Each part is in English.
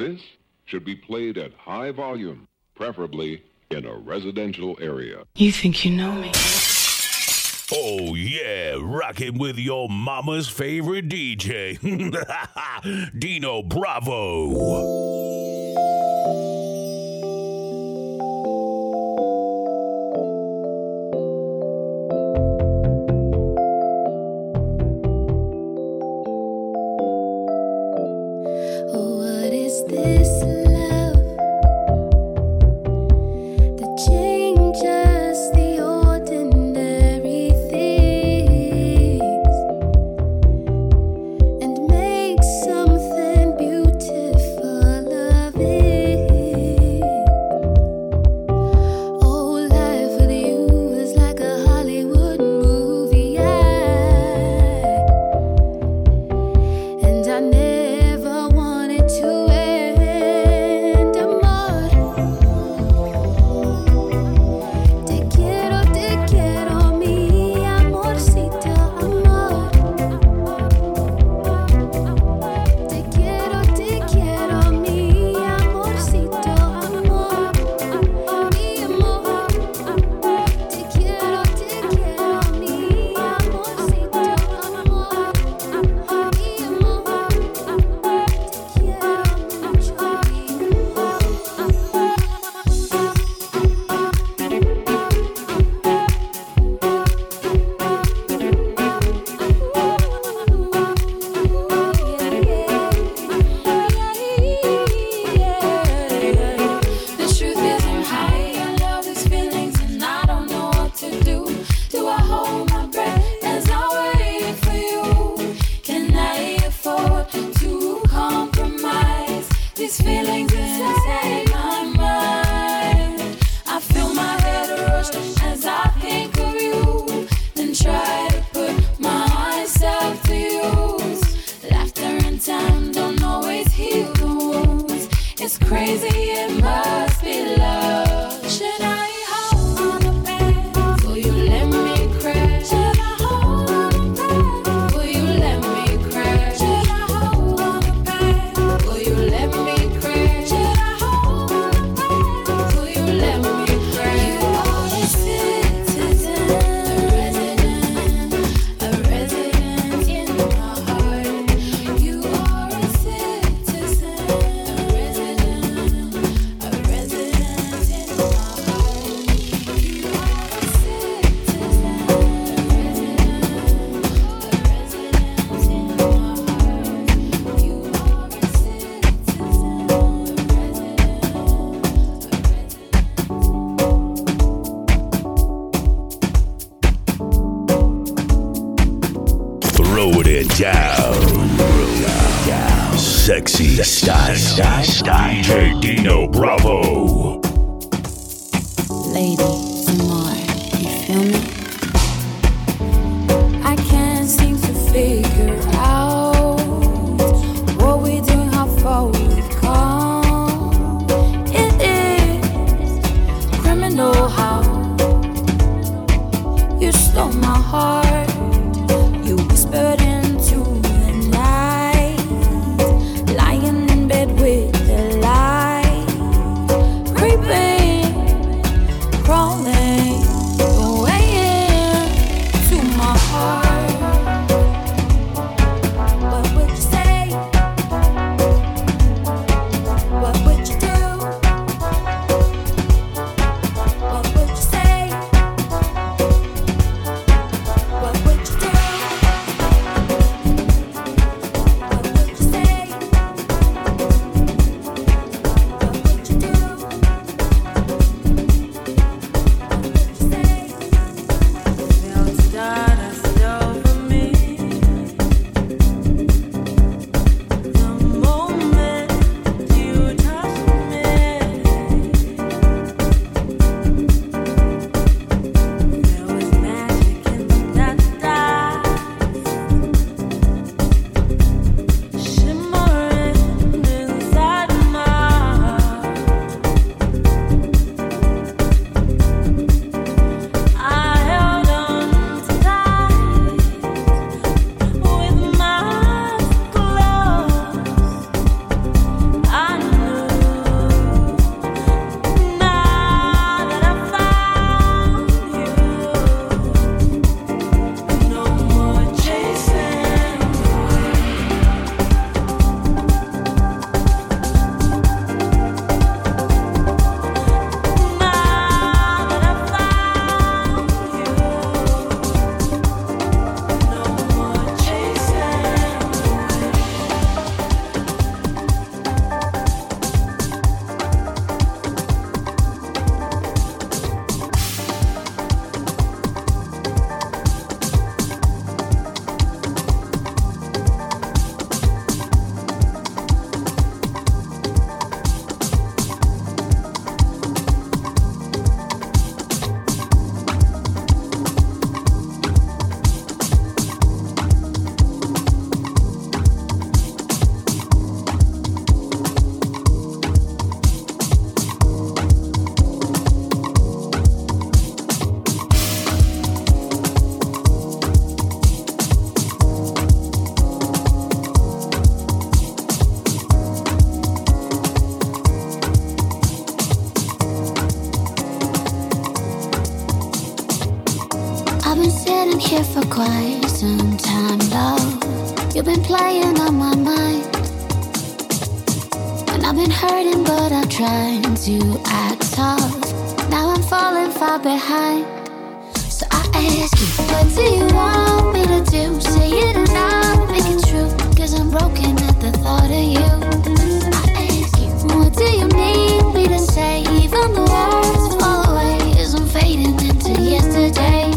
This should be played at high volume, preferably in a residential area. You think you know me? Oh, yeah, rocking with your mama's favorite DJ, Dino Bravo. Road it down. Road it down. Sexy, style. Style. style. DJ Dino Bravo. Lady. Here for quite some time, love. You've been playing on my mind. And I've been hurting, but I'm trying to act tough. Now I'm falling far behind. So I ask you, what do you want me to do? Say it not, make it true. Cause I'm broken at the thought of you. I ask you, what do you need me to say? Even the words fall away as I'm fading into yesterday.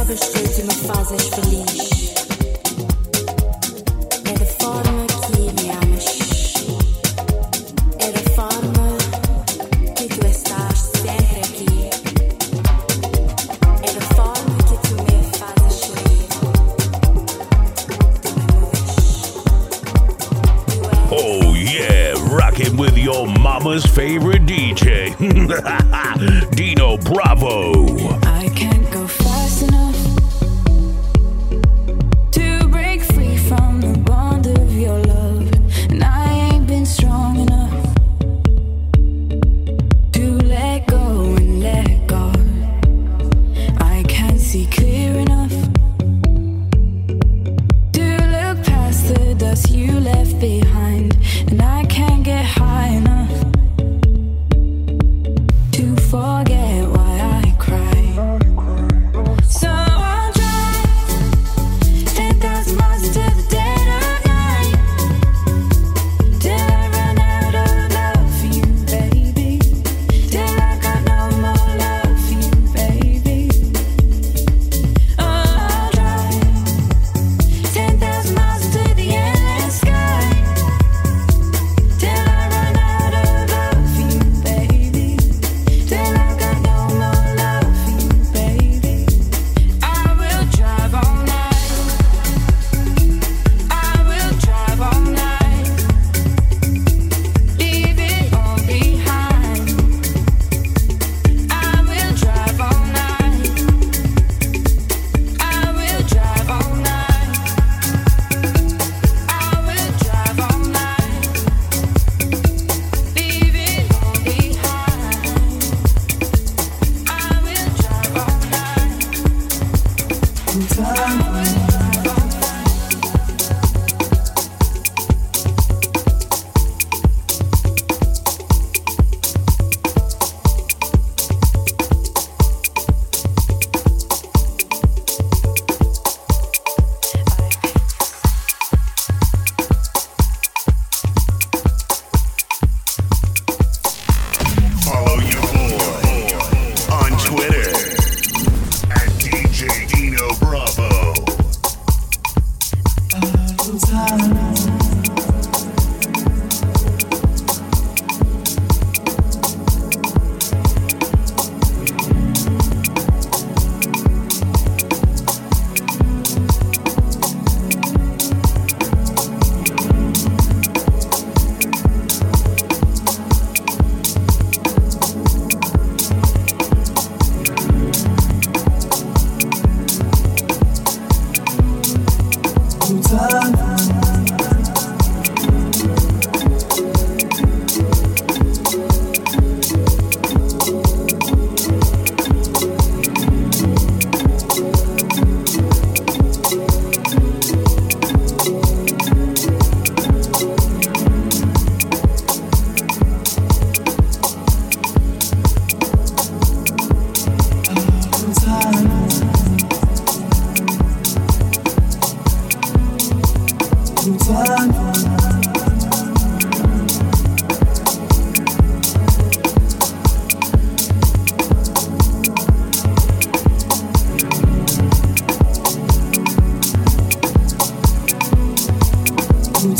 abas que te me fazes feliz.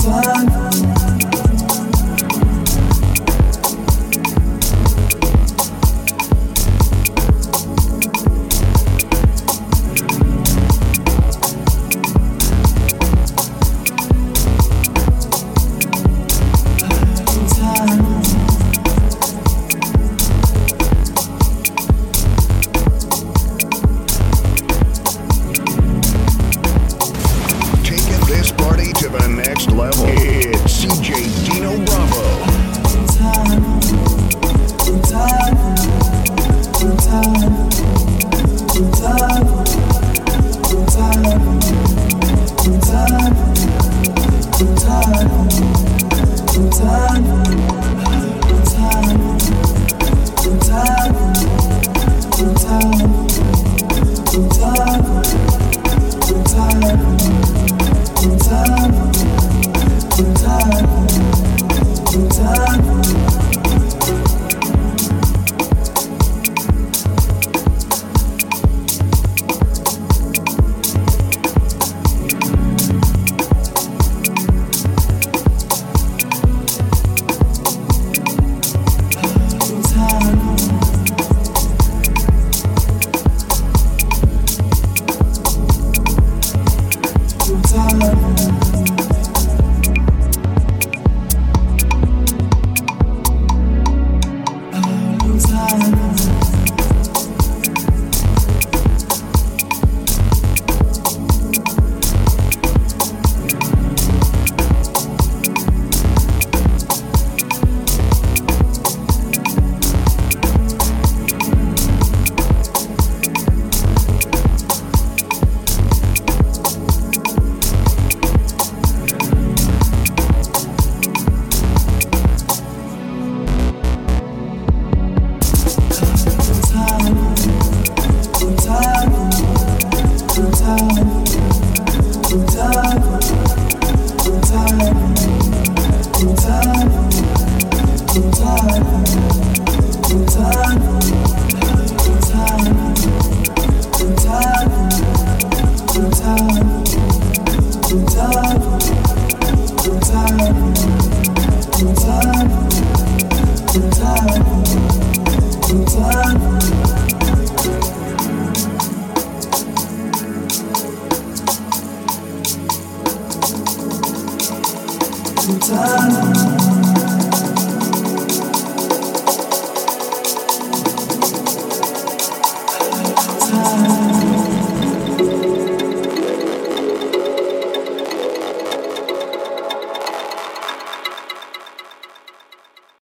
Taking